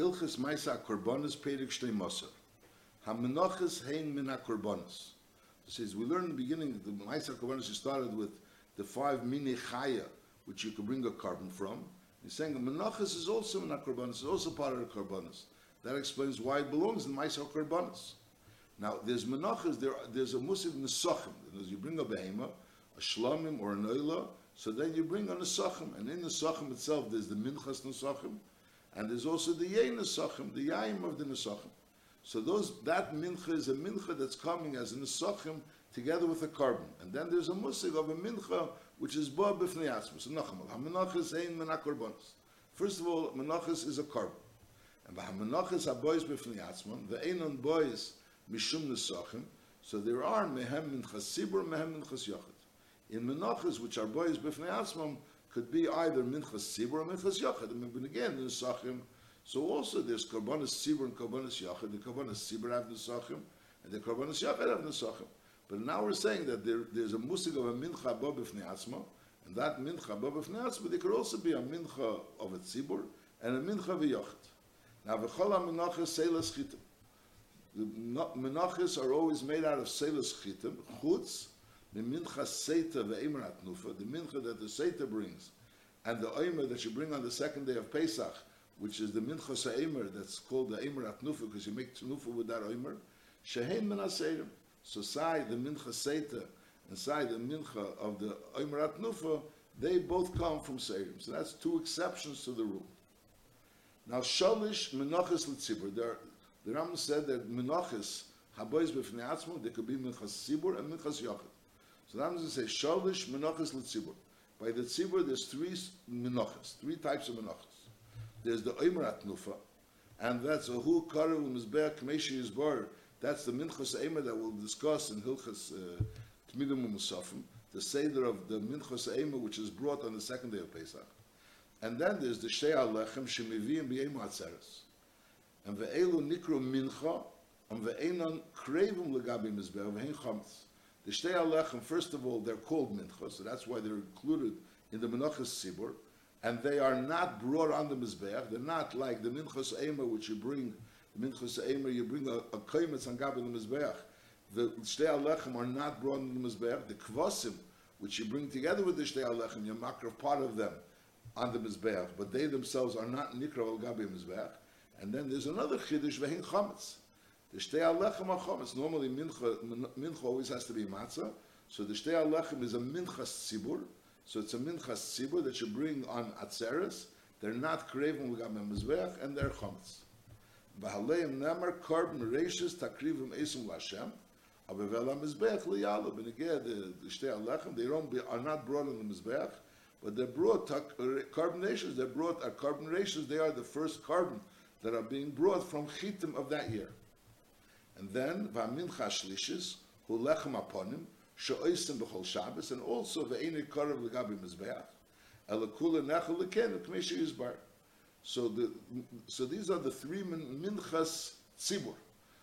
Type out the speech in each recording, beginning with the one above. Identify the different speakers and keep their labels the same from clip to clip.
Speaker 1: Hilchis Maisa Korbanis Perik Shtei Moser. HaMenachas Hein Min HaKorbanis. It says, we learned in the beginning, that the Maisa Korbanis started with the five Mini Chaya, which you can bring a korban from. He's saying Menachas is also Min HaKorbanis, is also part of the Korbanis. That explains why it belongs in Maisa Korbanis. Now, there's Menachas, there, there's a Musik Nesachim. You bring a Behema, a Shlamim or an Oila, so then you bring a Nesachim, and in the Nesachim itself, there's the Minchas Nesachim, and there's also the Yei Nesachim, the Yaim of the Nesachim. So those that mincha is a mincha that's coming as a nesachim together with a korban, and then there's a musig of a mincha which is ba b'fnei atzmus. So nachamol hamenachas ein menakorbanos. First of all, menachas is a korban, and hamenachas haboys b'fnei atzmon the einon boys mishum nesachim. So there are mehem minchas sibur, mehem minchas. In menachas which are boys b'fnei atzmon could be either minchas sibur or minchas yachid. I mean, again, the nesachim. So also there's Karbanis Sibur and Karbanis Yachid. The Karbanis Sibur have Nesachim, and the Karbanis Yachid have Nesachim. But now we're saying that there, there's a musig of a Mincha Bob Atzma, and that Mincha Bob Atzma, there could also be a Mincha of a Tzibur and a Mincha of a Yachid. Now, V'chol HaMenachas Seilas Chitim. The Menachas are always made out of Seilas Chitim, Chutz, the Mincha Seita Ve'emer Atnufa, the Mincha that the Seita brings, and the Oimer that you bring on the second day of Pesach, which is the mincha sa'emer, that's called the emer atnufa, because you make tnufa with that emer, shehein min. So sai the mincha seita, and sai the mincha of the emer atnufa, they both come from seirim. So that's two exceptions to the rule. Now shalish menachas l'tzibur. There, the Ram said that menachas habois b'fnei there could be minchas tzibur and minchas yachid. So the Ram is say shalish menachas l'tzibur. By the tzibur, there's three menachas, three types of menachas. There's the Oimrat Nufa, and that's a Hu Karev Mizbeach Kmeshi Yisbar. That's the Minchas Eimer that we'll discuss in Hilchas uh, Tmidim Musafim, the Seder of the Minchas Eimer, which is brought on the second day of Pesach. And then there's the Shei Alechem Shemivim B'Yem Atzeres. And Ve'elu Nikro Mincha, and Ve'enon Krevim Legabi Mizbeach, Ve'en Chametz. The Shtei Alechem, first of all, they're called Mincha, so that's why they're included in the Menachas Sibur and they are not brought on the mizbeach. They're not like the minchas emer, which you bring. The minchas emer, you bring a, a kaimetz on gab the mizbeach. The shtei alechem are not brought on the mizbeach. The kvasim, which you bring together with the shtei alechem, you makra part of them on the mizbeach, but they themselves are not nikra al gab mizbeach. And then there's another chiddush vehin chametz. The shtei alechem are chametz. Normally mincha, mincha always has to be matzah. So the shtei alechem is a minchas tzibur. So it's a minchas tzibur that you bring on atzeres. They're not krevim l'gam mizbeach and they're chametz. V'haleim nemar korb mereishis takrivim esum l'Hashem. Abevel mizbeach liyalu. But again, the, the shtei alechem they don't be, are not brought on the mizbeach, but they're brought korban uh, nations. They're brought are korban nations. They are the first korban that are being brought from chitim of that year. And then v'amincha shlishis hu lechem aponim she'oisim b'chol Shabbos, and also ve'enik karav l'gabi mizbeach, elakula nechel leken k'meshe yizbar. So the so these are the three min, minchas tzibur.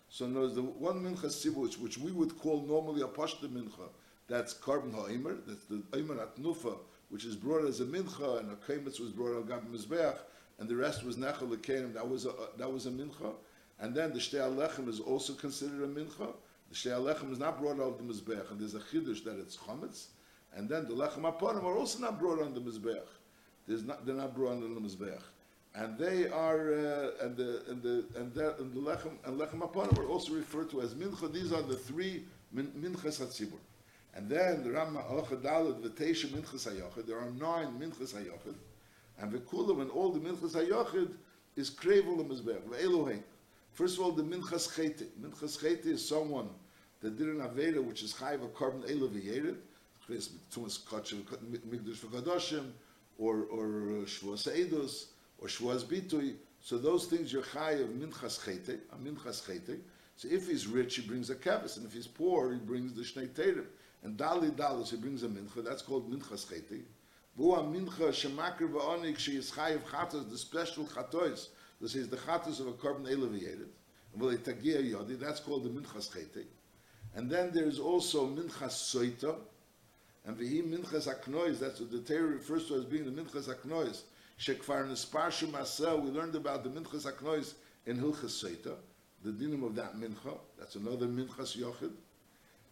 Speaker 1: So there's the one minchas tzibur which, which we would call normally a pashta mincha. That's korban ha'omer. That's the omer atnufa, which is brought as a mincha, and a kaimetz was brought al gabi mizbeach, and the rest was nechel lekenim. That was a that was a mincha. And then the shtei alechem is also considered a mincha. The Shei Alechem is not brought out the Mizbeach, and there's a Chiddush that it's Chometz, and then the Lechem Aponim are also not brought on the Mizbeach. There's not, they're not brought on the Mizbeach. And they are, uh, and the, and the, and, and the Lechem, and Lechem Aponim are also referred to as Mincha. These are the three min, Minchas HaTzibur. And then the Ram Halacha Dalet, V'teisha Minchas HaYochid, there are nine Minchas HaYochid, and V'kulam, and all the Minchas HaYochid is Krevel Mizbeach, V'elohein. First of all, the Minchas Chete. Minchas Chete is someone that did an Aveda, which is Chayiv a carbon elevated, Tumas Kachin Migdash for Kadoshim, or, or Shvuas Eidos, or Shvuas Bitui. So those things you're Chayiv Minchas Chete, a Minchas Chete. So if he's rich, he brings a kevis, and if he's poor, he brings the Shnei Terim. And Dali Dalus, he brings a Mincha, that's called Minchas Chete. Vua Mincha Shemakir Va'onik, she is Chayiv Chatos, the special Chatois, this is the chatus of a korban elevated. That's called the minchas chete. And then there's also minchas soita, and v'hi minchas aknois. That's what the Torah refers to as being the minchas aknois. Shekfar Nisparshu Masel, we learned about the Minchas Aknois in Hilchas Seita, the dinim of that Mincha, that's another Minchas Yochid.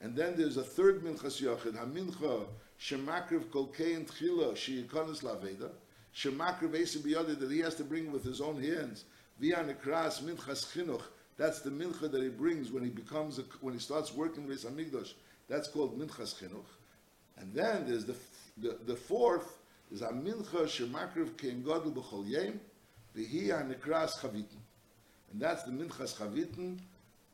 Speaker 1: And then there's a third Minchas Yochid, HaMincha Shemakriv Kolkein Tchila Sheyikonis Laveda, Shemakriv Esi Biyodi, that he has to bring with his own hands, Via Nekras Minchas Chinuch, that's the Mincha that he brings when he becomes, a, when he starts working with Amigdosh, that's called Minchas Chinuch. And then there's the, the, the fourth, is a mincha shemakriv kein godel b'chol yem, v'hi ha-nekras chavitin. And that's the minchas chavitin,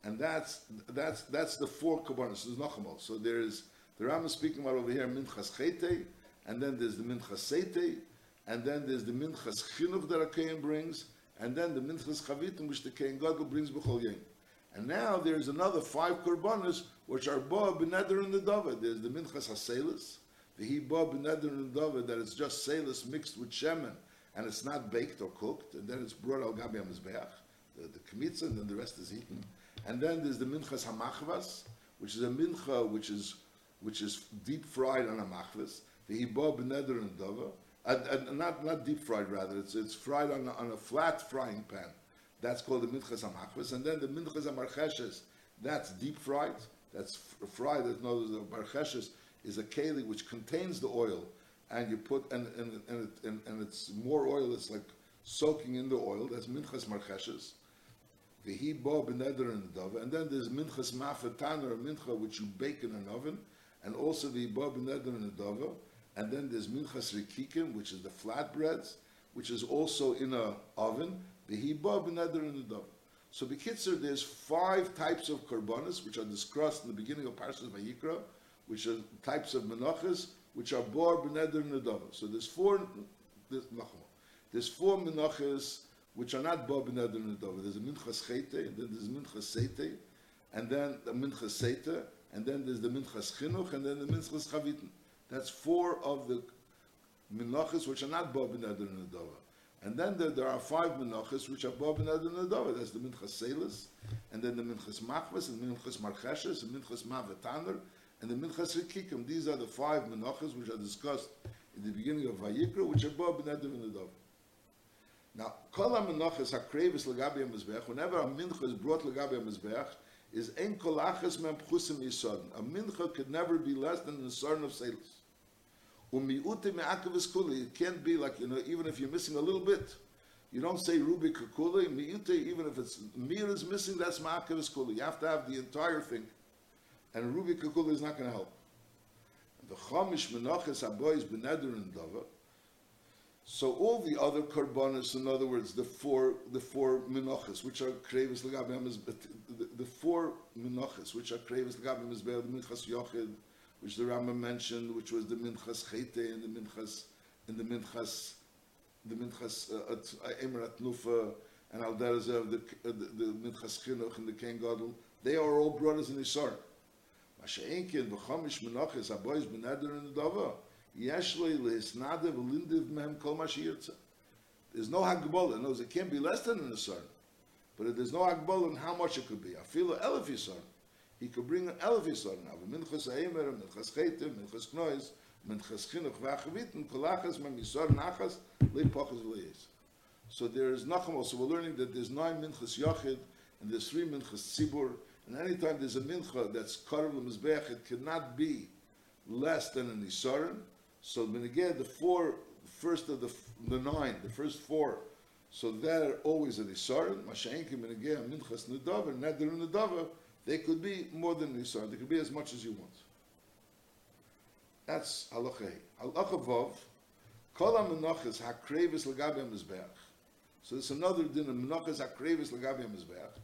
Speaker 1: and that's, that's, that's the four kabbanas, there's nochmal. So there's, the Ram is speaking about over here, minchas chete, and then there's the minchas seite, and then there's the minchas chinuch that a kein brings, and then the minchas chavitin, which the kein godel brings b'chol yem. And now there's another five korbanos, which are ba b'neder in the david. There's the minchas haselis, the he ba b'neder in the david, that it's just selis mixed with shemen, and it's not baked or cooked, and then it's brought al gabi hamizbeach, the, the kmitza, and then the rest is eaten. And then there's the minchas hamachvas, which is a mincha which is which is deep fried on a machvas. The he ba b'neder in the david, uh, uh, not not deep fried rather. It's it's fried on a, on a flat frying pan. That's called the minchas hamachvas, and then the minchas hamarcheshes. That's deep fried. That's f- fried. That knows the marcheshes is a keli which contains the oil, and you put and and and, it, and, and it's more oil. It's like soaking in the oil. That's minchas marcheshes. The he bo beneder in the and then there's minchas mafetan or mincha which you bake in an oven, and also the bo beneder in the and then there's minchas rikikim, which is the flatbreads, which is also in a oven. The he bo in the. So Bekitzer, there's five types of korbanos which are discussed in the beginning of Parshas Vayikra, which are types of menachas, which are bor beneder nedava. So there's four, there's, four menachas which are not bor beneder nedava. There's a minchas chete, and then there's minchas seite, and then the minchas seite, and then there's the minchas chinuch, and then the minchas chavitin. That's four of the menachas which are not bor beneder nedava. And then there, there are five menachas which are Bob and Adon Adova. There's the Minchas Selis, and then the Minchas Machmas, and the Minchas Marcheshes, and Minchas Mavetaner, and the Minchas Rikikim. These are the five menachas which are discussed in the beginning of Vayikra, which are Bob and Adon. Now, Kol HaMenachas HaKrevis Lagabi HaMizbech, whenever a mincha is brought Lagabi HaMizbech, is Ein Kol Achas Mem Pchusim. A mincha could never be less than the Sarn of Selis. It can't be like, you know, even if you're missing a little bit, you don't say rubi kakuli, miute, even if it's mir is missing, that's ma'akavis kuli. You have to have the entire thing. And rubi kakuli is not going to help. The chamish menachas abois beneder and dava. So all the other korbanos, in other words, the four the four menachas, which are krevis legabim the, four menachas, which are krevis legabim the minchas yochid, which the Rambam mentioned, which was the Minchas Chete and the Minchas and the Minchas the Minchas uh, Emrat uh, Nufa and Al Derzev, the, uh, the, the Minchas Chinuch and the King Gadol, they are all brothers in Isar. Masha'enkin v'chomish menachis abois beneder in the Dava, There's no Hagbola. No, it can't be less than an Isar. But there's no Hagbola in how much it could be. Feel elef Isar he could bring an elf yisod now. Minchas aimer, minchas chete, minchas knois, minchas chinuch v'achavit, kolachas mem yisod nachas, lepochas v'leis. So there is nacham So we're learning that there's nine minchas yachid, and there's three minchas tzibur, and anytime there's a mincha that's karev l'mizbeach, it cannot be less than an isaron. So again, the four, first of the, the nine, the first four, so they're always an isaron. Masha'enkim, and again, minchas nedava, neder nedava, they could be more than Nisar. They could be as much as you want. That's halacha. Halacha vav. Kol ha-menachas ha-krevis l'gabi ha-mizbeach. So there's another din of menachas ha-krevis l'gabi ha-mizbeach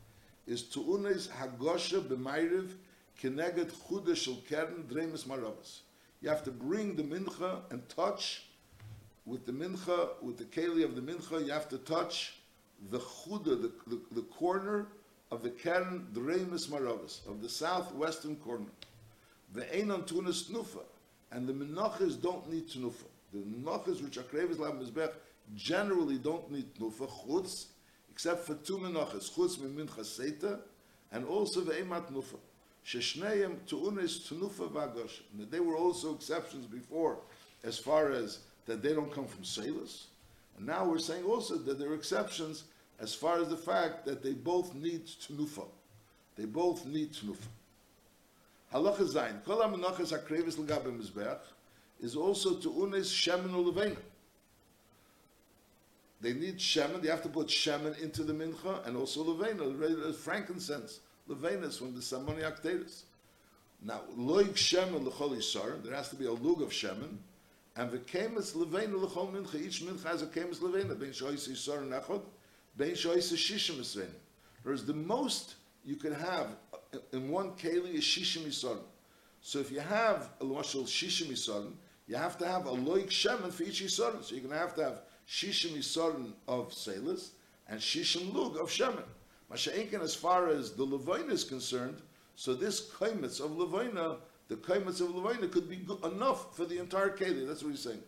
Speaker 1: is tu'unes ha-gosha b'mayriv keneged chuda shel keren dremes maravas. You have to bring the mincha and touch with the mincha, with the keli of the mincha, you have to touch the chuda, the, the, the corner of the Keren Dreimus Maravas, of the southwestern corner. The Einon Tunis Nufa, and the Menachas don't need Tnufa. The Menachas, which are Krevis Lam Mizbech, generally don't need Tnufa, Chutz, except for two Menachas, Chutz Mimincha Seita, and also the Eimat Nufa. Sheshneim Tuunis Tnufa Vagosh. They were also exceptions before, as far as that they don't come from Salus, And now we're saying also that there are exceptions as far as the fact that they both need tnufa. They both need tnufa. Halacha zayin, kol ha-menachas ha-krevis mizbeach is also to unes shemen u'leveina. They need shemen, they have to put shemen into the mincha, and also leveina, frankincense. Leveina is from the Samoniac Teres. Now, loig shemen l'chol yisar, there has to be a lug of shemen, and the kemes leveina l'chol mincha, each mincha has a kemes leveina, ben shoyis yisar nechod, ben shoyis shishim esrein. Whereas the most you can have in one keli is shishim yisar. So if you have a lashal shishim yisar, you have to have a loig shemen for each yisar. So you're going to have to have shishim yisar of selis and shishim lug of shemen. Masha'inkin, as far as the levaina is concerned, so this kaimitz of levaina, the kaimitz of levaina could be good enough for the entire keli. That's what he's saying.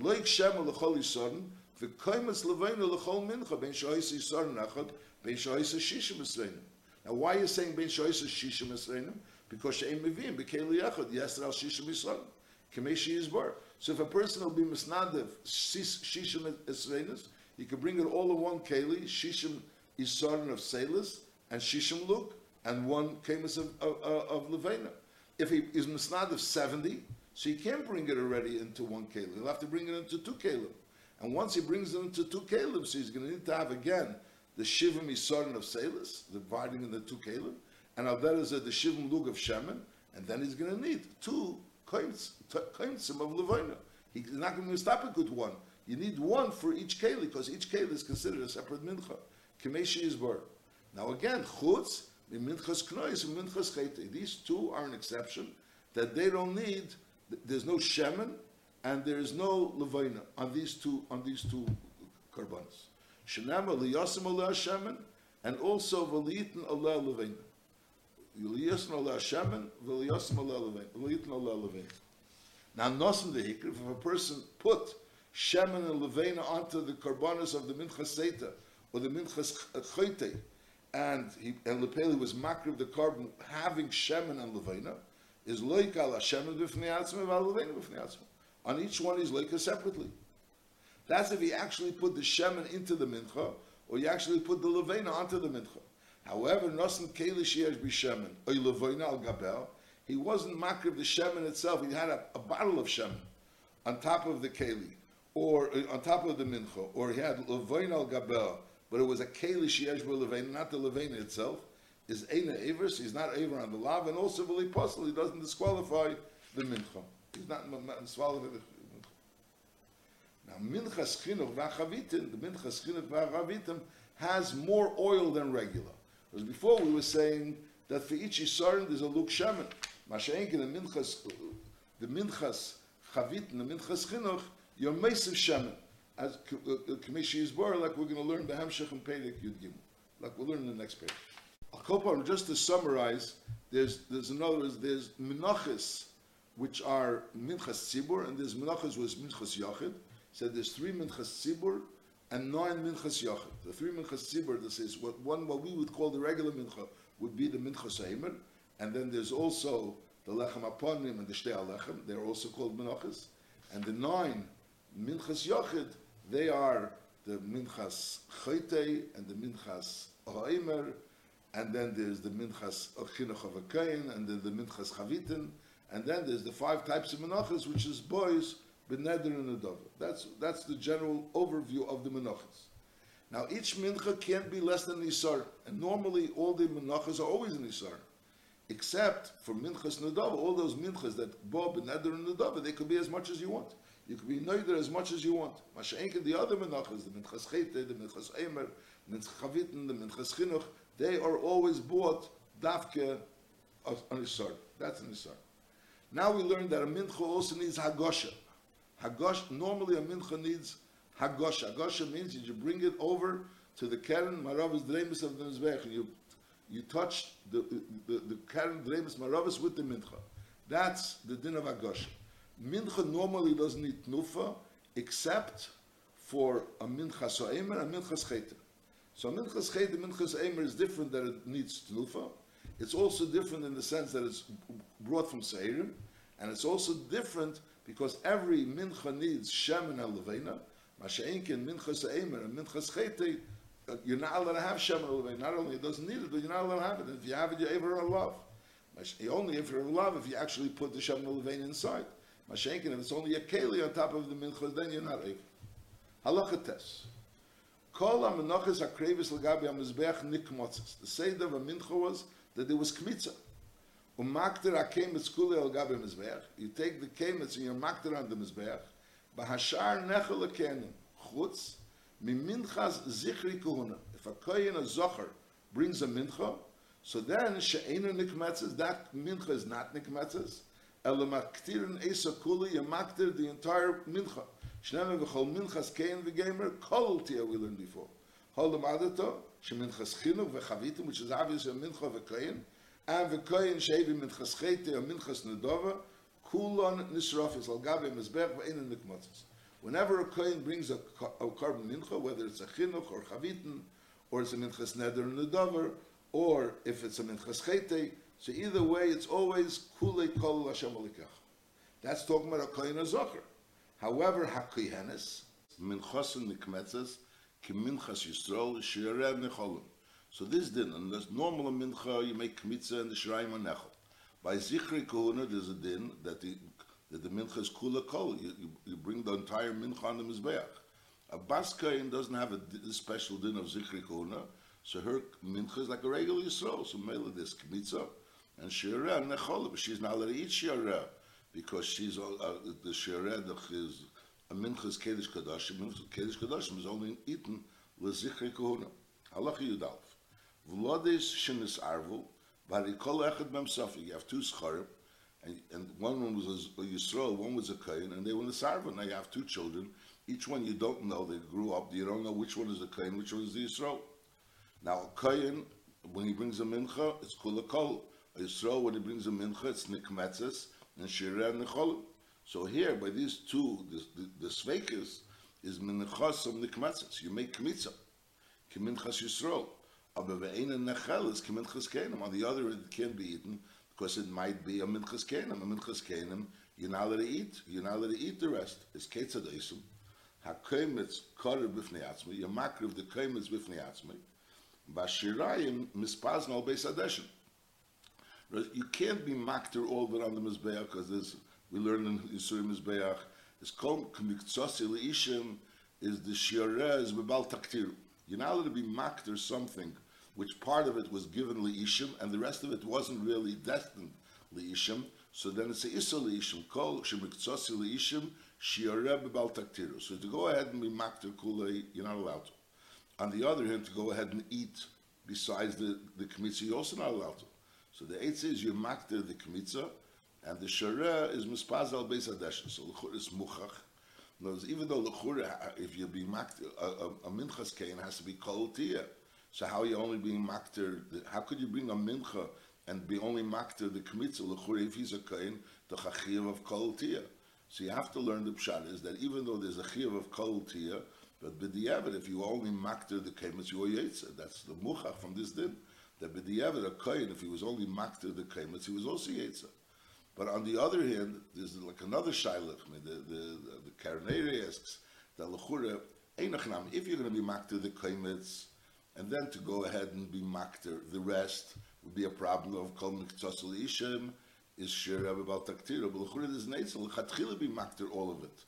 Speaker 1: Loik shema l'chol yisodin, v'kaimitz levaina l'chol mincha, ben shoyis yisodin achad, ben shoyis shishim esreinim. Now, why are you saying ben shoyis shishim esreinim? Because she'em mevim, b'keli achad, yester al shishim yisodin. Kameshi is bar. So if a person will be misnadev shishim esreinis, he can bring it all in one keli, shishim yisodin of selis, and shishim luk, and one kamis of, of, of Levena. If he is misnad of 70, so he can't bring it already into one kalim. He'll have to bring it into two kalim. And once he brings it into two kalim, so he's going to need to have again the shivim yisodin of Selis, dividing in the two kalim, and that is the shivim lug of Shemen, and then he's going to need two kaimsim of Levena. He's not going to stop it good one. You need one for each keli, because each keli is considered a separate mincha. Kameshi is bar. Now again, chutz, Minchas Knois and Minchas Chete. These two are an exception that they don't need. There's no shemen and there is no levina on these two on these two karbanos. Shenama liyasim Allah shemen and also v'liyitin Allah levina. Liyasim Allah shemen v'liyasim Allah levina. V'liyitin Allah levina. Now nosim the hikr if a person put shemen and levina onto the karbanos of the Minchas Seta or the Minchas Chete and he and Lepeli was makriv the korban having shemen and levena is loikal shemen b'fnei atzma and levena b'fnei atzma. On each one he's loika separately. That's if he actually put the shemen into the mincha, or he actually put the levena onto the mincha. However, nosen keli sheyesh b'shemen or levena al gabel, he wasn't makriv the shemen itself. He had a, a bottle of shemen on top of the keli, or on top of the mincha, or he had levena al gabel but it was a keli sheyesh levein, not the levein itself, is Eina Avers, he's not Aver on the lav, and also Vili Posel, he doesn't disqualify the mincha. He's not swallowed the mincha. Now, minchas chinuch v'achavitim, the minchas chinuch v'achavitim has more oil than regular. Because before we were saying that for each Yisrael there's a luk shaman. Masha'enkin, the minchas, the minchas chavitim, the minchas chinuch, you're massive shaman as Kamishi is like we're going to learn the Hamshach and Gimel, like we'll learn in the next page. Al just to summarize, there's there's another there's minachas which are minchas tzibur, and there's minachas was minchas yachid. Said there's three minchas tzibur and nine minchas yachid. The three minchas tzibur, this is what one what we would call the regular mincha would be the minchas aimer, and then there's also the lechem aponim and the shtei alechem. They're also called minachas, and the nine minchas yachid they are the Minchas Chayte and the Minchas Ha'emer, and then there's the Minchas Chinuch of Akain, and then the Minchas Chavitin, and then there's the five types of Menachas, which is boys, Beneder and Adova. That's, that's the general overview of the Menachas. Now, each Mincha can't be less than Nisar, and normally all the Menachas are always Nisar. Except for Minchas Nadava, all those Minchas that Bob, Beneder and Nadava, they could be as much as you want. You can be noider as much as you want. Masha'enkin, the other menachas, the minchas chete, the minchas eimer, the minchas chavitin, the minchas chinuch, they are always bought dafke on Isar. That's an Isar. Now we learn that a mincha also needs hagosha. Hagosh, normally a mincha needs hagosha. Hagosha means you bring it over to the keren maravis dremis of the mizbech, and you you touch the the, the keren dremis maravis with the mincha. That's the din of hagosha. Mincha normally doesn't need tnufa except for a mincha so'emer and mincha scheter. So a mincha scheter, mincha so'emer is different that it needs tnufa. It's also different in the sense that it's brought from Seirim, and it's also different because every mincha needs shemen and levena. Masha'inkin, minchas eimer, and minchas chete, uh, you're not allowed to have shemen levain. Not only it doesn't need it, but you're not allowed to have it. And if you have it, you're ever love. Only if you're in love, if you actually put the shemen levain inside. Masha'inkin, if it's only a keli on top of the minchas, then you're not ever. Halacha tes. Kol ha-menachas ha-krevis l'gabi ha-mizbeach nikmotzes. The seder of a mincha was that there was kmitza. Umakter ha-kemetz kuli al-gabi ha-mizbeach. You take the kemetz and you makter on the mizbeach. Bahashar nechel ha-kenim. Chutz. Miminchas zichri kuhuna. If a kohen, a zocher, brings a mincha, so then nikmetzes, that mincha is not nikmetzes. אלא מקטירן איסו כולי ימקטר די אינטייר מנחה. שנאמר וכל מנחס קיין וגיימר, כל אותי הווילן ביפו. הולם עדתו, שמנחס חינוך וחוויתם, ושזה אבי זה מנחה וקיין, אין וקיין שאיבי מנחס חייטי או מנחס נדובה, כולון נשרופס על גבי מסבח ואין נקמוצס. Whenever a Kohen brings a, a carbon mincha, whether it's a chinuch or chavitin, or it's a minchas neder in the dover, or if it's a minchas chetei, so either way, it's always kulei kol Hashem alikach. That's talking about a kohen zocher. However, hakohenes minchas and nikmetzes ki minchas yisrael shirev necholim. So this din, and there's normal mincha, you make kmitza and the shirayim on nechol. By zichri kohuna, there's a din that the that the mincha is kula kol. You, you, you bring the entire mincha on the mizbeach. A bas kohen doesn't have a, a special din of zichri kohuna, so her mincha is like a regular yisrael. So mele this kmitza and shireh nechol, but she's not allowed to eat shireh because she's uh, the shireh is a minchas kedish kadosh. Minchas kedish kadosh is only eaten with zichri kohuna. Halacha yudalf. V'lodis shenis arvu, varikol echad mem sofi. You have two scharim, and, and one was a Yisrael, one was a Kain, and they were in the Sarva. Now you have two children. Each one you don't know. They grew up. You don't know which one is the Kain, which one is the Yisrael. Now a Kain, when he brings a mincha, it's kula kol. Yisrael, when he brings a mincha, it's nikmetzes and shireh nechol. So here, by these two, the, the, the sveikas is minchas of nikmetzes. You make kmitza. Kiminchas Yisrael. Aber ve'ena nechel is kiminchas kenim. On the other, it can't be eaten because it might be a minchas kenim. A minchas kenim, you're not allowed to eat. You're not allowed to eat the rest. It's ketzadaisim. HaKoimetz korev b'fnei atzmi. You're makriv the koimetz b'fnei atzmi. Bashirayim mispazna al beis adeshin. You can't be makter all it on the mizbeach because there's we learn in Yisurim mizbeach. It's called k'miktzasi leishim is the shireh is bebal taktiru. You're not allowed to be makter something which part of it was given leishim and the rest of it wasn't really destined leishim. So then it's a issa leishim kol shemiktzasi leishim shireh bebal taktiru. So to go ahead and be makter kulei, you're not allowed to. On the other hand, to go ahead and eat besides the the kmitza, you're also not allowed to. So the eighth is you makter the kmitza, and the shara is mispazal beis adeshin. So the is muchach. Knows even though the chura, if you be makter, a, a, a minchas kain has to be kol tia. So how are you only being makter? How could you bring a mincha and be only makter the kmitza lechura if he's a kain the chachiv of kol tia? So you have to learn the pshat is that even though there's a chiv of kol tia, but b'diavad if you only makter the kemetz you are yetzer. That's the muchach from this din. That b'diavad a kohen if he was only makter the kemetz he was also yetzer. But on the other hand, there's like another shailach. I mean, the the the, the asks that lechura einachnam if you're going to be makter the kemetz and then to go ahead and be makter the rest would be a problem of kol miktzasel ishim is shir about taktira. But lechura there's neitzel lechatchila be makter all of it.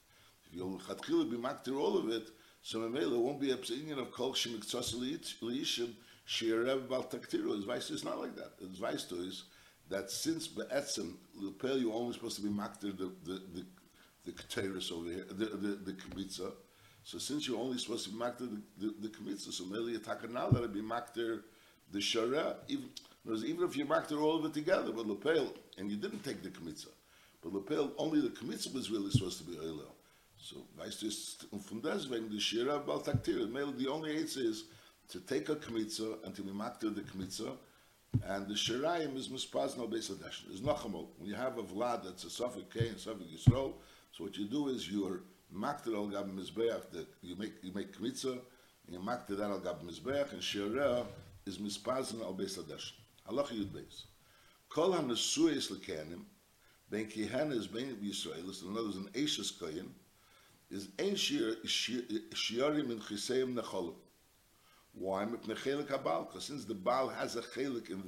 Speaker 1: If you'll lechatchila be makter all of it. So Mamela won't be a opinion of Kol Shemiktzas Leishim Shirev Bal Taktiru. His vice is not like that. His vice to is that since Be'etzim, Lepel, you're only supposed to be makter the, the, the, the over here, the, the, the. So since you're only supposed to be makter the, the, the Kmitza, so Meli Takanal, that it'd be makter the Shara, even, even if you makter all of it together, but Lepel, and you didn't take the Kmitza, but Lepel, only the Kmitza was really supposed to be Oilel. So, weißt du, von deswegen die Shira bal taktir. The only answer is to take a kmitza and to be the kmitza, and the shirayim is mispaz no beis adeshin. There's nachamol. When you have a vlad that's a safik kei and safik yisrael, so what you do is you're makter al gab mizbeach, you make you make kmitza, and you makter that al gab mizbeach, and shira is mispaz al beis adeshin. Halach yud beis. Kol ha-nesues lekanim, ben kihanes ben Yisrael, in other words, an Ashes koyin, is ein shir shirim in chiseim necholim. Why? Because since the Baal has a chelik in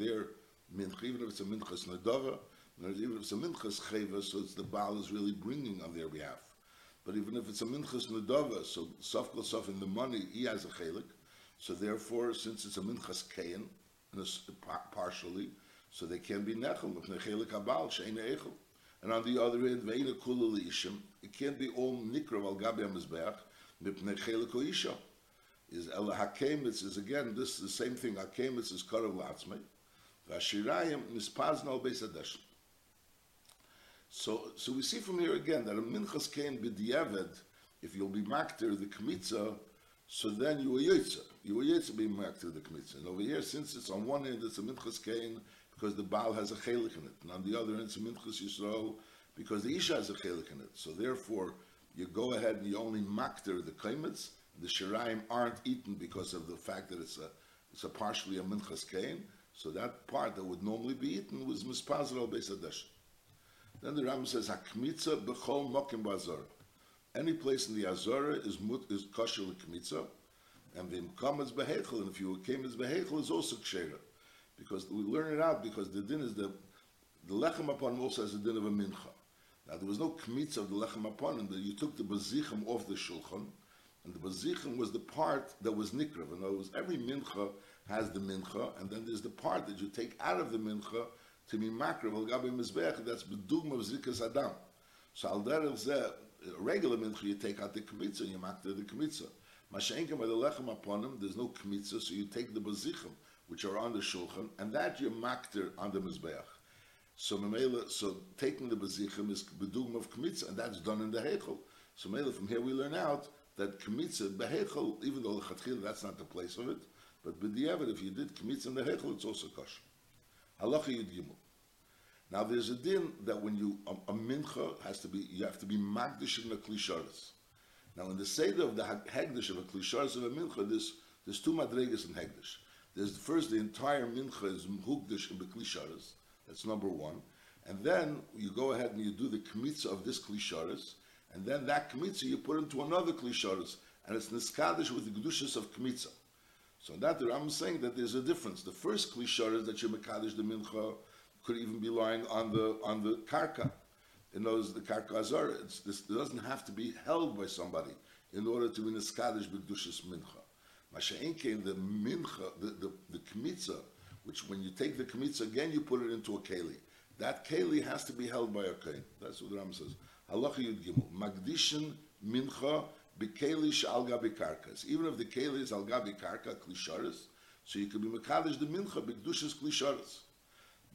Speaker 1: mincha, even if it's a minchas nedava, even if it's a minchas cheva, so it's the Baal is really bringing on their behalf. But even if it's a minchas nedava, so sof sof in the money, he has a chelik. So therefore, since it's a minchas kain, partially, so they can be nechel, chelik. And on the other end, ve'ina ishim, it can't be all nikra al gabi ha-mizbeach, mipnei chelik. Is el hakemitz is again, this is the same thing, hakemitz is karav latzmei, v'ashirayim nispazna al beis hadesh. So, so we see from here again that a minchas kain b'diavad, if you'll be makter the kmitza, so then you are yotza. You are yotza being makter the kmitza. And over here, since it's on one end, it's a minchas kain, because the Baal has a chelik in it. And on the other end, it's a minchas Yisrael, because the Isha has a chelik in it. So therefore, you go ahead and you only makter the kaimitz. The shiraim aren't eaten because of the fact that it's a, it's a partially a minchas kain. So that part that would normally be eaten was mispazer al beis Then the Ram says, hakmitza b'chol mokim b'azor. Any place in the Azora is mut is kosher l'kmitza, and the imkametz behechel, and if you came as behechel, is also ksheira because we learn it out because the din is the the lechem upon also has a din of a mincha. Now there was no kmitz of the lechem upon, and you took the bazichim off the shulchan, and the bazichim was the part that was nikrav. In other words, every mincha has the mincha, and then there's the part that you take out of the mincha to be makrav al gabi mizbech. That's bedugma of zikas adam. So al derech zeh, regular mincha you take out the kmitza you makta the kmitza. The lechem upon him, there's no kmitza, so you take the bazichim which are on the shulchan, and that you makter on the mizbeach. So Mamela, so taking the bezichim is bedugim of kmitza, and that's done in the hechel. So Mamela, from here we learn out that kmitza behechel, even though the that's not the place of it, but b'diavad if you did kmitza in it's also kosher. Halacha yud. Now there's a din that when you a, a mincha has to be you have to be magdish in the klisharis. Now in the seder of the hegdish of a klisharis of a mincha, there's there's two madregas in hegdish. There's first the entire mincha is mhugdish in the klisharis. That's number one. And then you go ahead and you do the kmitza of this klisharis, and then that kmitza you put into another klisharis, and it's niskadish with the kedushas of kmitza. So that I'm saying that there's a difference. The first klisharis that you mekadosh the mincha could even be lying on the on the karka. In those the karka azar, this it doesn't have to be held by somebody in order to be niskadish b'kedushas mincha. Masha'inke, the mincha, the, the, the kmitza, which when you take the kmitza again, you put it into a keli. That keli has to be held by a kain. That's what the Ram says. Halacha Yud Gimel. Magdishin mincha bekeli shalga bekarkas. Even if the keli is alga bekarka klisharis, so you could be mekadosh the mincha bekdushas klisharis.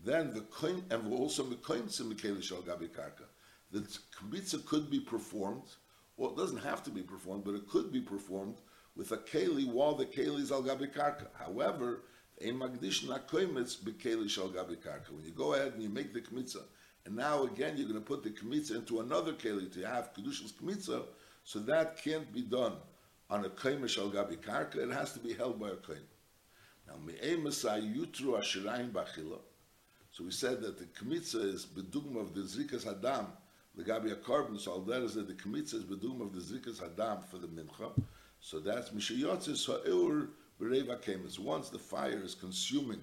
Speaker 1: Then the koin and also mekoimtz in bekeli shalga bekarka. The kmitza could be performed, well, it doesn't have to be performed, but it could be performed with a keli while the keli is al gabi karka. However, in magdish na koimitz bekeli shal gabi karka. When you go ahead and you make the kmitza, and now again you're going to put the kmitza into another keli to have kedushas kmitza, so that can't be done on a koimish shal gabi karka. It has to be held by a koim. Now me'emasai yutru ashirayim bachila. So we said that the kmitza is bedugma of the zikas adam, the gabi a korban. So all that is that the kmitza is bedugma of the zikas adam for the mincha. So that's Mishayotzis Ha'ur Bereva Kemetz. Once the fire is consuming,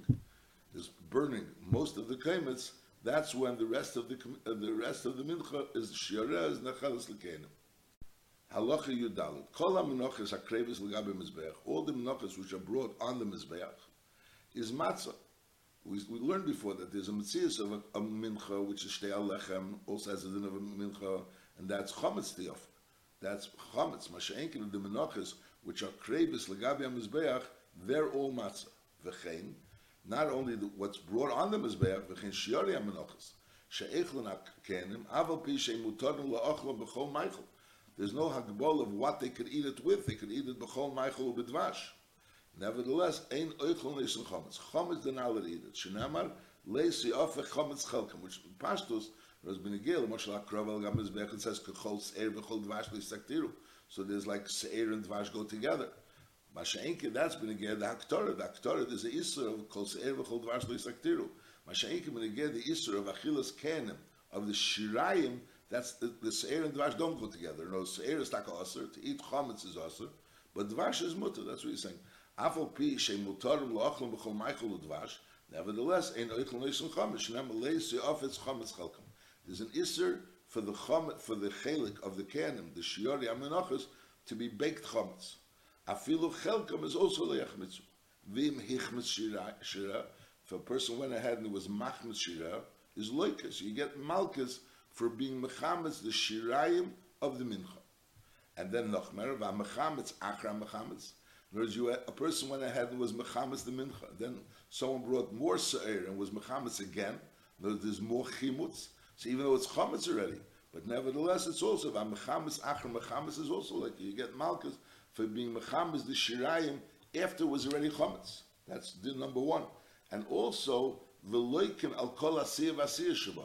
Speaker 1: is burning most of the Kemetz, that's when the rest of the uh, the rest of the mincha is shiarez nechalas lekenim. Halacha yudalit. Kol ha-menachas ha-krevis l'gabe mizbeach. All the menachas which are brought on the mizbeach is matzah. We, we learned before that there's a mitzvah of a, a mincha which is shtei alechem, also has a din of a mincha, and that's chametz tiyaf. That's chametz. Masha'enkin the menachas, which are krebis legabi mizbeach, they're all matzah. V'chein, not only the, what's brought on the mizbeach, v'chein shiari menachas. She'echlon kenim, aval pi she'mutadun la'achla b'chol meichel. There's no hagbol of what they could eat it with. They could eat it b'chol meichel b'dvash. Nevertheless, ein chametz. Chametz they're not allowed to eat it. Shenamar, leisi ofech chametz chelkem, which pashtus, Ros Benegil, Moshe Kravel Gam Mizbech, it says, Kechol Seir V'chol Dvash L'Saktiru. So there's like Seir and Dvash go together. was ein ke das bin ge der aktor der aktor des is so kos er we hol was lis aktiru was ein ke bin ge der is so achilles kenem of the shiraim that's the the air and dwash don't go together. No so is like a sir to eat khamets is also but dwash is mutter that's what he's saying. Afo pi she mutar lo akhlo be khol michael lo dwash nevertheless in oy khol is khamets nem le si of its khamets khalkam there's an isser for the khamet for the khalik of the kenem the shiraim and to be baked khamets Afilu chelkam is also leich mitzvah. Vim hichmetz shira. If a person went ahead and it was machmetz shira, is loikas. You get malchus for being mechametz the shirayim of the mincha. And then nochmer va mechametz achra mechametz. In other words, you, a person went ahead and was mechametz the mincha. Then someone brought more seir and was mechametz again. There's more chimutz. So even though it's chametz already, but nevertheless, it's also va mechametz achra mechametz is also like you get malchus for being mechametz the shirayim after it was already chametz. That's the number one. And also v'loikin al kol asir v'asir.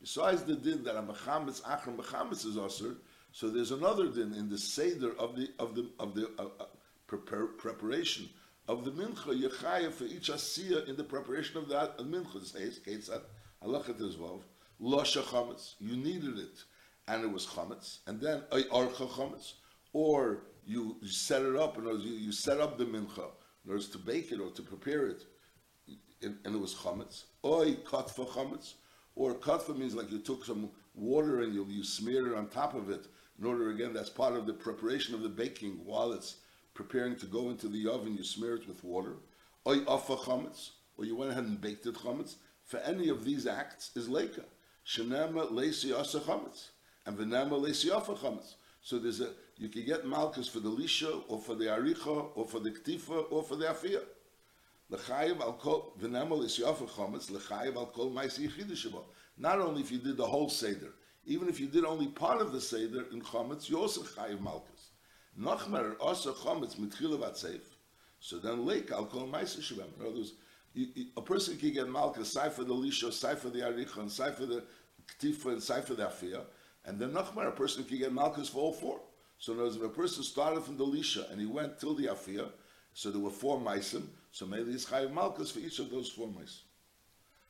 Speaker 1: Besides the din that a mechametz achram mechametz is usher, so there's another din in the seder of the of the of the uh, uh, prepare, preparation of the mincha yechaya for each asiya in the preparation of that uh, mincha. Says ketzat halachat well. Losha chametz, you needed it, and it was chametz, and then archa chametz, or you, set it up, in other words, you, you set up the mincha in order to bake it or to prepare it, and, and it was chametz. Oy katfa chametz or katfa means like you took some water and you, you smear it on top of it in order, again, that's part of the preparation of the baking while it's preparing to go into the oven, you smear it with water. Or afa chametz, or you went ahead and baked it chametz. For any of these acts is leika. Shenema leisi asa chametz. And venema leisi afa chametz. So there's a, you can get malchus for the lisha, or for the aricha, or for the ktifa, or for the afiyah. L'chayiv al kol v'nemel is yofer chometz l'chayiv al kol ma'isi yichidish Not only if you did the whole seder, even if you did only part of the seder in chometz, you also chayiv malchus. Nochmer also chometz mitchila vatseif. So then lake al kol ma'isi shabam. In other words, you, you, a person can get malchus, sai for the lisha, sai for the aricha, and sai for the ktifa, and sai for the afiyah. And then nochmer, a person can get malchus for all four. So in other words, if a person started from the lisha and he went till the afiyah, so there were four meisim, so maybe he's chayiv malchus for each of those four mice.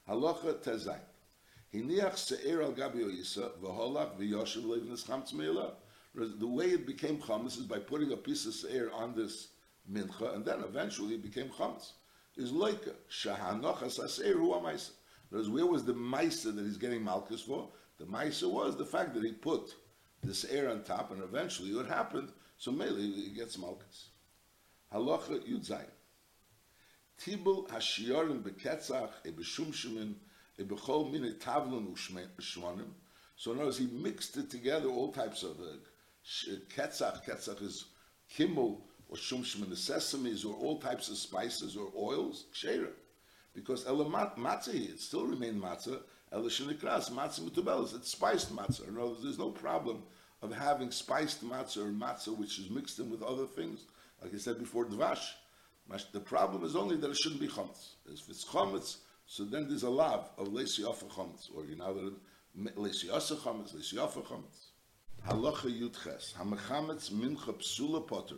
Speaker 1: Halacha tezay. Hiniach se'er al gabi oyisa, v'holach v'yoshev levin chametz me'ila. The way it became chametz is by putting a piece of se'er on this mincha, and then eventually it became chametz. Is loika, shahanochas ha'se'er hu ha'maisa. Where was the maisa that he's getting malchus for? The maisa was the fact that he put this air on top, and eventually what happened, so maybe he gets malchus. Halacha Yudzayin. Tibul Hashiorim Beketzach, E Beshumshimin, E Bechol Mine Tavlin Ushmonim. So in other words, he mixed it together, all types of uh, Ketzach, Ketzach is Kimmel, or Shumshim the sesames, or all types of spices or oils, Kshera. Because Elamat Matzah, it still remained Matzah, Elishanikras, Matzah Mutubelis, it's spiced Matzah. In other words, there's no problem of having spiced Matzah or Matzah which is mixed in with other things. Like I said before, Dvash. The problem is only that it shouldn't be chametz. If it's chametz, so then there's a lav of leisi ofa chametz, or you know that leisi asa chametz, leisi ofa chametz. Halacha yudches, hamachametz mincha psula potter,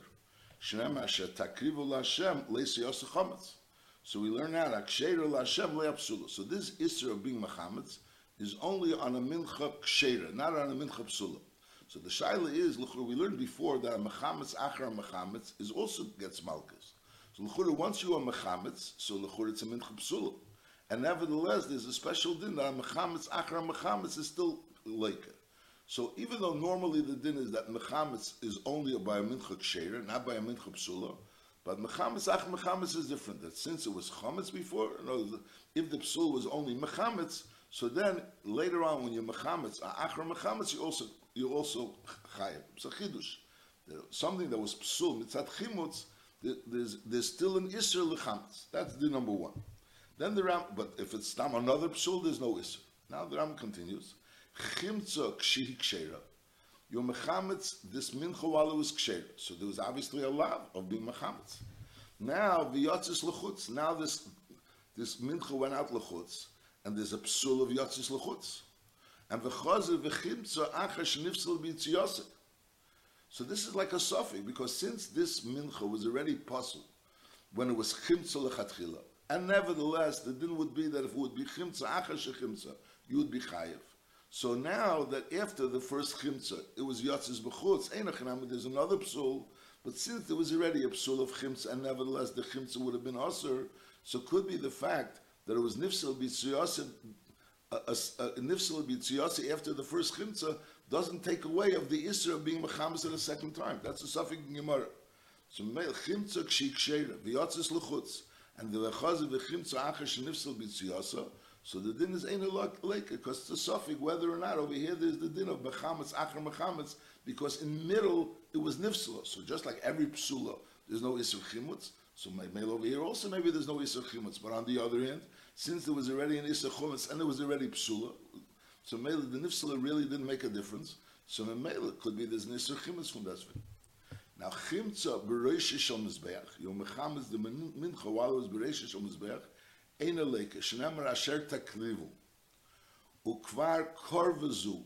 Speaker 1: shnem asher takrivu laShem leisi asa chametz. So we learn out aksheira laShem leapsula. So this isra of being machametz is only on a mincha ksheira, not on a mincha psula. So the shaila is, we learned before that a mechametz achar mechametz is also gets malchus. So l'chura, once you are mechametz, so l'chura it's a mincha psula. And nevertheless, there's a special din that a mechametz, achra mechametz is still leika. So even though normally the din is that mechametz is only by a mincha ksheira, not by a mincha psula, but mechametz, ach mechametz is different. That since it was chametz before, if the psul was only mechametz, so then later on when you're mechametz, uh, achra mechametz, you also you also chayiv. It's a chidush. Something that was psul mitzat chimutz there's, there's still an Isser lechametz. That's the number one. Then the Ram, but if it's tam another psul, there's no Isser. Now the Ram continues. Chimtza kshihi Your mechametz, this mincha while it was kshera. So there was obviously a lav of being mechametz. Now the yotzis lechutz. Now this this mincha went out lechutz, and there's a psul of yotzis lechutz. And v'chazer v'chimtza achash nifsel b'yitziyosik. So this is like a suffix because since this mincha was already puzzled when it was chimtza lechatchila, and nevertheless the din would be that if it would be chimtza achar shechimtza, you would be chayiv. So now that after the first chimtza, it was yotzes b'chutz, there's another psul, but since there was already a psul of chimtza, and nevertheless the chimtza would have been aser, so could be the fact that it was nifsel nifsel b'tziyasa after the first chimtza doesn't take away of the isra of being mechamas at a second time. That's a suffix in Gemara. So chimtza kshik sheira, v'yotzes l'chutz, and the lechazi v'chimtza acher shenifsel b'tziyasa, so the din is ain't a lake because it's a suffix whether or not over here there's the din of mechametz acher mechametz because in middle it was nifsula. So just like every psula, there's no isur chimutz. So maybe over here also maybe there's no isur chimutz. But on the other hand, since there was already an isur chumutz and there was already psula, so maybe the nifsula really didn't make a difference. So maybe it could be there's an chimutz from that. Now chimtza bereish shel mizbeach. Yom mechametz the mincha while it was bereish shel mizbeach. Korvazu.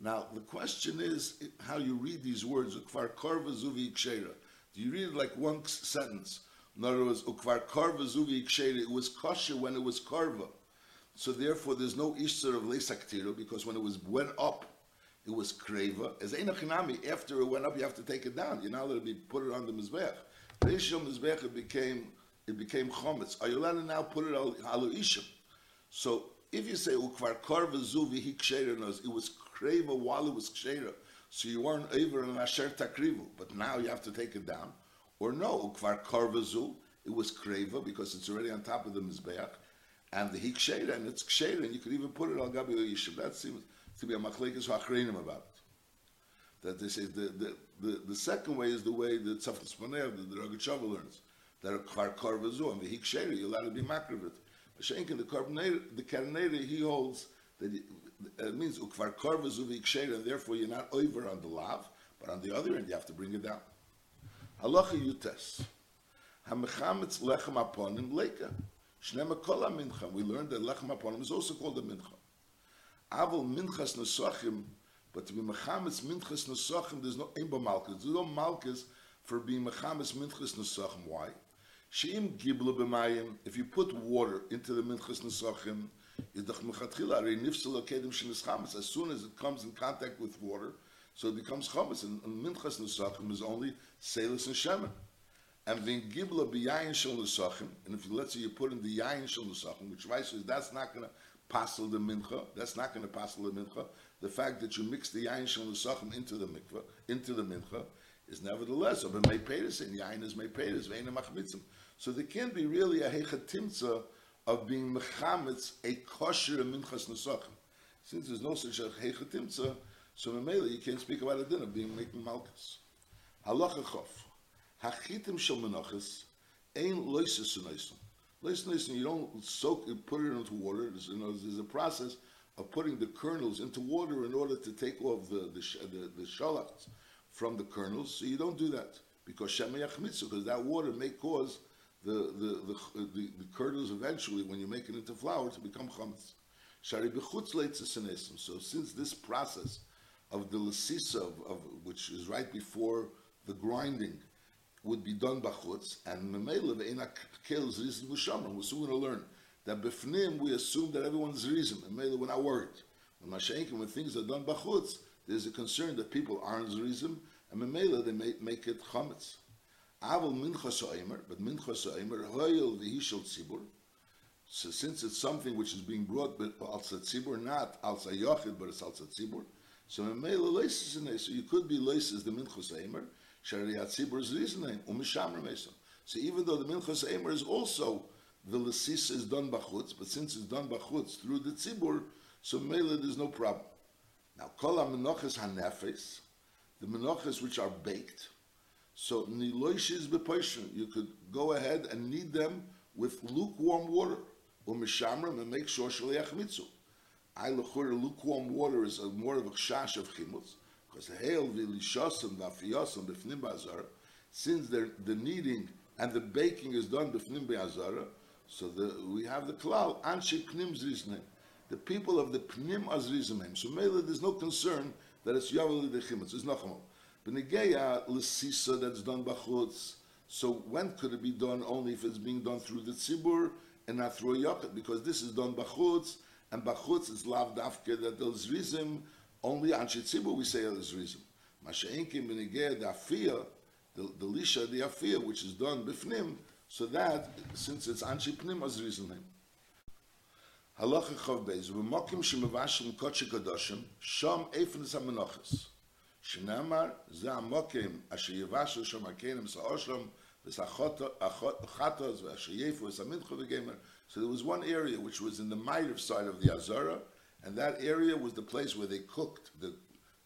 Speaker 1: Now, the question is how you read these words, ukvar korva zuvi ikshera. Do you read it like one sentence? In other words, ukvar korva zuvi ikshera, it was kosher when it was korva. So therefore, there's no ishtar of lesaktiro, because when it was went up, it was kreva. As einachinami, after it went up, you have to take it down. You're not allowed to be put it on the mizbech. Reishel mizbech, it became, it became chometz. Are you allowed to now put it on alu ishim? So if you say ukvar korva zuvi hikshera, it was kreva while it was kshera, so you weren't over an asher takrivu, but now you have to take it down. Or no, ukvar karvazu, it was kreva because it's already on top of the mizbeach, and the hikshera, and it's kshera, and you could even put it on gabi yishuv. That seems to be a machlekes hachreinim about it. That they say the, the, the, the second way is the way that Tzafnas Paneach, the, the Rogatchover learns, a kvar karvazu, and the hikshera, you're allowed to be makravit. Shenkin, the Karbonator, the Karaneda, he holds that it means ukvar korva zuvi ksher, and therefore you're not over on the lav, but on the other end you have to bring it down. Halacha yutes. Hamechametz lechem aponim leka. Shnema kol mincha. We learned that lechem aponim is also called a mincha. Aval minchas nesachim, but to be mechametz minchas nesachim, there's no imba malchus. There's no malchus for being mechametz minchas nesachim. Why? Sheim gibla b'mayim. If you put water into the minchas nesachim, as soon as it comes in contact with water, so it becomes chametz. And, minchas nesachim is only selis and shemen. And then gibla b'yayin shel nesachim. And if you, let's say you put in the yayin shel nesachim, which right says that's not going to passel the mincha. That's not going to passel the mincha. The fact that you mix the yayin shel nesachim into the mikvah, into the mincha, is nevertheless of a meipedes, and yayin is meipedes, ve'ena machmitzim. So there can't be really a hechatimtza of being mechametz a kosher minchas nesachim. Since there's no such a hechatimtza, so Mamela you can't speak about a din of being making malchus. Halacha chof. Hachitim shel menachas ein loises sunaisim. Loises you don't soak it, put it into water. There's, you know, there's a process of putting the kernels into water in order to take off the the the, the from the kernels. So you don't do that because shemayach mitzvah, because that water may cause the, the, the, the, the kernels eventually, when you make it into flour, to become chametz. Shari So since this process of the lasisa, of, of, which is right before the grinding, would be done bachutz, and ve'enak kills reason mushamra. We're soon going to learn that befnim we assume that everyone's reason. Memela we're not worried. When things are done bachutz, there's a concern that people aren't reason, and memela they make, make it chametz. Aval mincha so'imer, but mincha so'imer, hoyel v'hishel tzibur. So since it's something which is being brought by al tzibur, not al yochid, but it's al tzibur, so memela leises in So you could be leises the mincha so'imer, shari tzibur is reasoning, umishamra meso. So even though the mincha so'imer is also the lesis is done bachutz, but since it's done bachutz through the tzibur, so memela there's no problem. Now, kol ha-menachas ha-nefes, the menachas which are baked, so niloishes bepoishim, you could go ahead and knead them with lukewarm water, umishamram, and make sure shaliach mitzu. I lechur lukewarm water is a more of a chash of chimutz, because hail v'lishasim v'afiyasim b'fnim b'azara, since the kneading and the baking is done b'fnim b'azara, so the, we have the klal anshe pnim zriznim. The people of the pnim azrizim. So mele, there's no concern that it's yavel the chimutz. It's nachamol. B'negeya l'sisa that's done b'chutz. So when could it be done only if it's being done through the tzibur and not through a yakat? Because this is done b'chutz, and bachutz is lav dafke that the zrizim only on Shitzibu we say zrizim. Masha'inkim benigeh the afiyah, the, the lisha, the afiyah, which is done bifnim, so that, since it's anshi pnim, as reason him. Halacha chav beis, v'mokim shemavashim kotche kadoshim, shom eifin is ha-menachas. Shnamar, ze ha-mokim, asher yevashu shom ha-kenim sa-oshlam, v'sa-chatos, v'asher yefu, v'sa-minchu v'gemer. So there was one area which was in the Ma'ariv side of the Azara, and that area was the place where they cooked the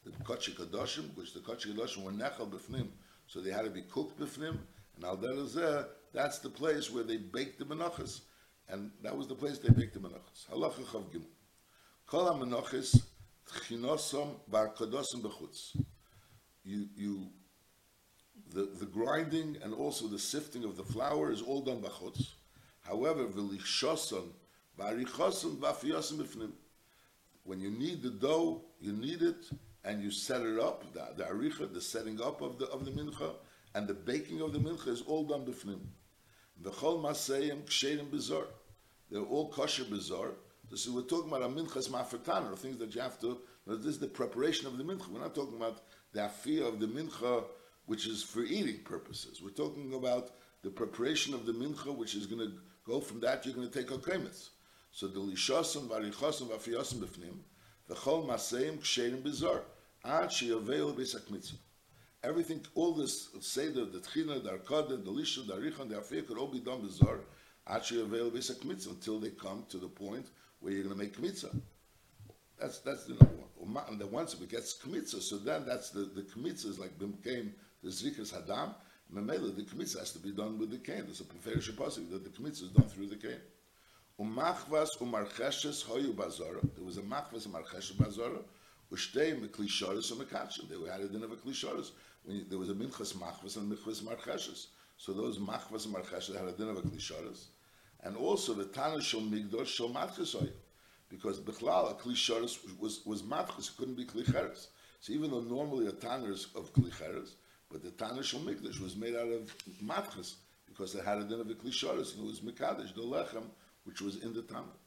Speaker 1: the Kotche Kadoshim, which the Kotche Kadoshim were nechal b'fnim, so they had to be cooked b'fnim, and al that's the place where they baked the menachas, and that was the place they baked the menachas. Halacha chav gimel. Kol ha-menachas tchinosom bar kadosim b'chutz. You, you, the, the grinding and also the sifting of the flour is all done b'chutz. However, v'lichshoson b'arichoson b'afiyosim b'fnim. When you need the dough, you need it, and you set it up, the, the aricha, the setting up of the, of the mincha, and the baking of the mincha is all done b'fnim. V'chol maseyim ksherim bizar. They're all kosher bizar. This is, we're talking about a minchas ma'afetan, or things that you have to, this is the preparation of the mincha. We're not talking about the afiyah of the mincha, which is for eating purposes. We're talking about the preparation of the mincha, which is going to go from that, you're going to take a kremitz. So the lishosim, varichosim, vafiyosim b'fnim, v'chol maseyim ksherim bizar, ad sheyaveil b'esak mitzvah everything, all this Seder, the Tchina, the Arkada, the Lisha, the Arichon, the Afiyah could all be done bizar, actually avail Besak Mitzvah until they come to the point where you're going to make Mitzvah. That's, that's the number one. And then once it gets Kmitza, so then that's the, the Kmitza is like became the Zrikas Hadam, Memela, the Kmitza has to be done with the cane. There's a Peferish Apostle that the Kmitza is done through the cane. Umachvas umarcheshes hoyu bazara. There was a machvas umarcheshes bazara. Ushtei meklisharis umekachim. They had a din of a klisharis there was a minchas machvas and minchas marcheshes. So those machvas and marcheshes had a din of a klisharis, and also the tana shel migdor shel matchesoy, because bichlal a klisharis was was matches, it couldn't be klicheres. So even though normally a tanner is of klicheres, but the tana shel migdosh was made out of matches because they had a din of a klisharis and it was mekadesh the lechem which was in the tanner.